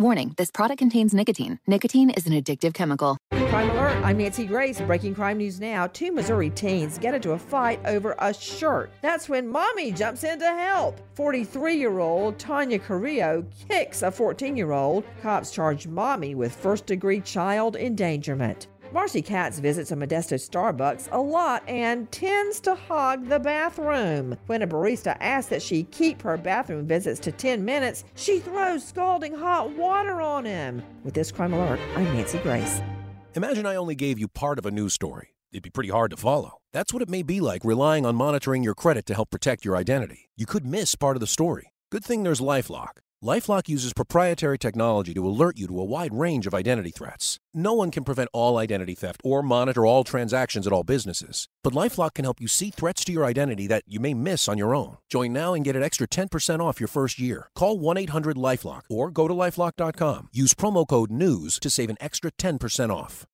Warning this product contains nicotine. Nicotine is an addictive chemical. Crime Alert, I'm Nancy Grace. Breaking crime news now. Two Missouri teens get into a fight over a shirt. That's when mommy jumps in to help. 43 year old Tanya Carrillo kicks a 14 year old. Cops charge mommy with first degree child endangerment. Marcy Katz visits a Modesto Starbucks a lot and tends to hog the bathroom. When a barista asks that she keep her bathroom visits to 10 minutes, she throws scalding hot water on him. With this crime alert, I'm Nancy Grace. Imagine I only gave you part of a news story. It'd be pretty hard to follow. That's what it may be like relying on monitoring your credit to help protect your identity. You could miss part of the story. Good thing there's Lifelock. Lifelock uses proprietary technology to alert you to a wide range of identity threats. No one can prevent all identity theft or monitor all transactions at all businesses, but Lifelock can help you see threats to your identity that you may miss on your own. Join now and get an extra 10% off your first year. Call 1-800-LifeLock or go to lifelock.com. Use promo code NEWS to save an extra 10% off.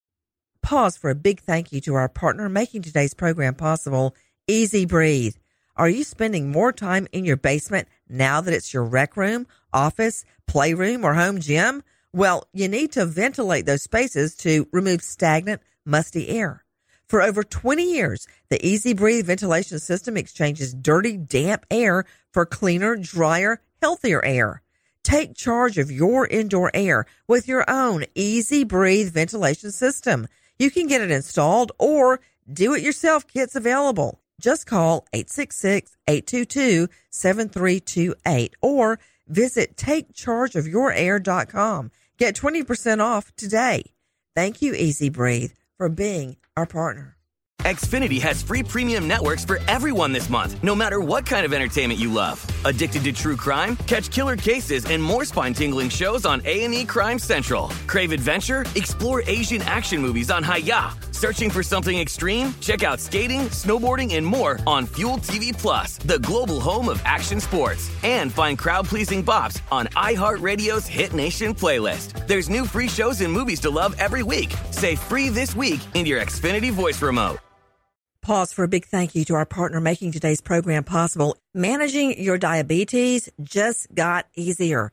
Pause for a big thank you to our partner making today's program possible, EZ Breathe. Are you spending more time in your basement now that it's your rec room, office, playroom, or home gym? Well, you need to ventilate those spaces to remove stagnant, musty air. For over 20 years, the EZ Breathe ventilation system exchanges dirty, damp air for cleaner, drier, healthier air. Take charge of your indoor air with your own EZ Breathe ventilation system. You can get it installed or do it yourself kits available. Just call 866-822-7328 or visit takechargeofyourair.com. Get 20% off today. Thank you, EZ Breathe, for being our partner. Xfinity has free premium networks for everyone this month, no matter what kind of entertainment you love. Addicted to true crime? Catch killer cases and more spine-tingling shows on A&E Crime Central. Crave adventure? Explore Asian action movies on Hi-YAH. Searching for something extreme? Check out skating, snowboarding, and more on Fuel TV Plus, the global home of action sports. And find crowd-pleasing bops on iHeartRadio's Hit Nation playlist. There's new free shows and movies to love every week. Say free this week in your Xfinity voice remote. Pause for a big thank you to our partner making today's program possible. Managing your diabetes just got easier.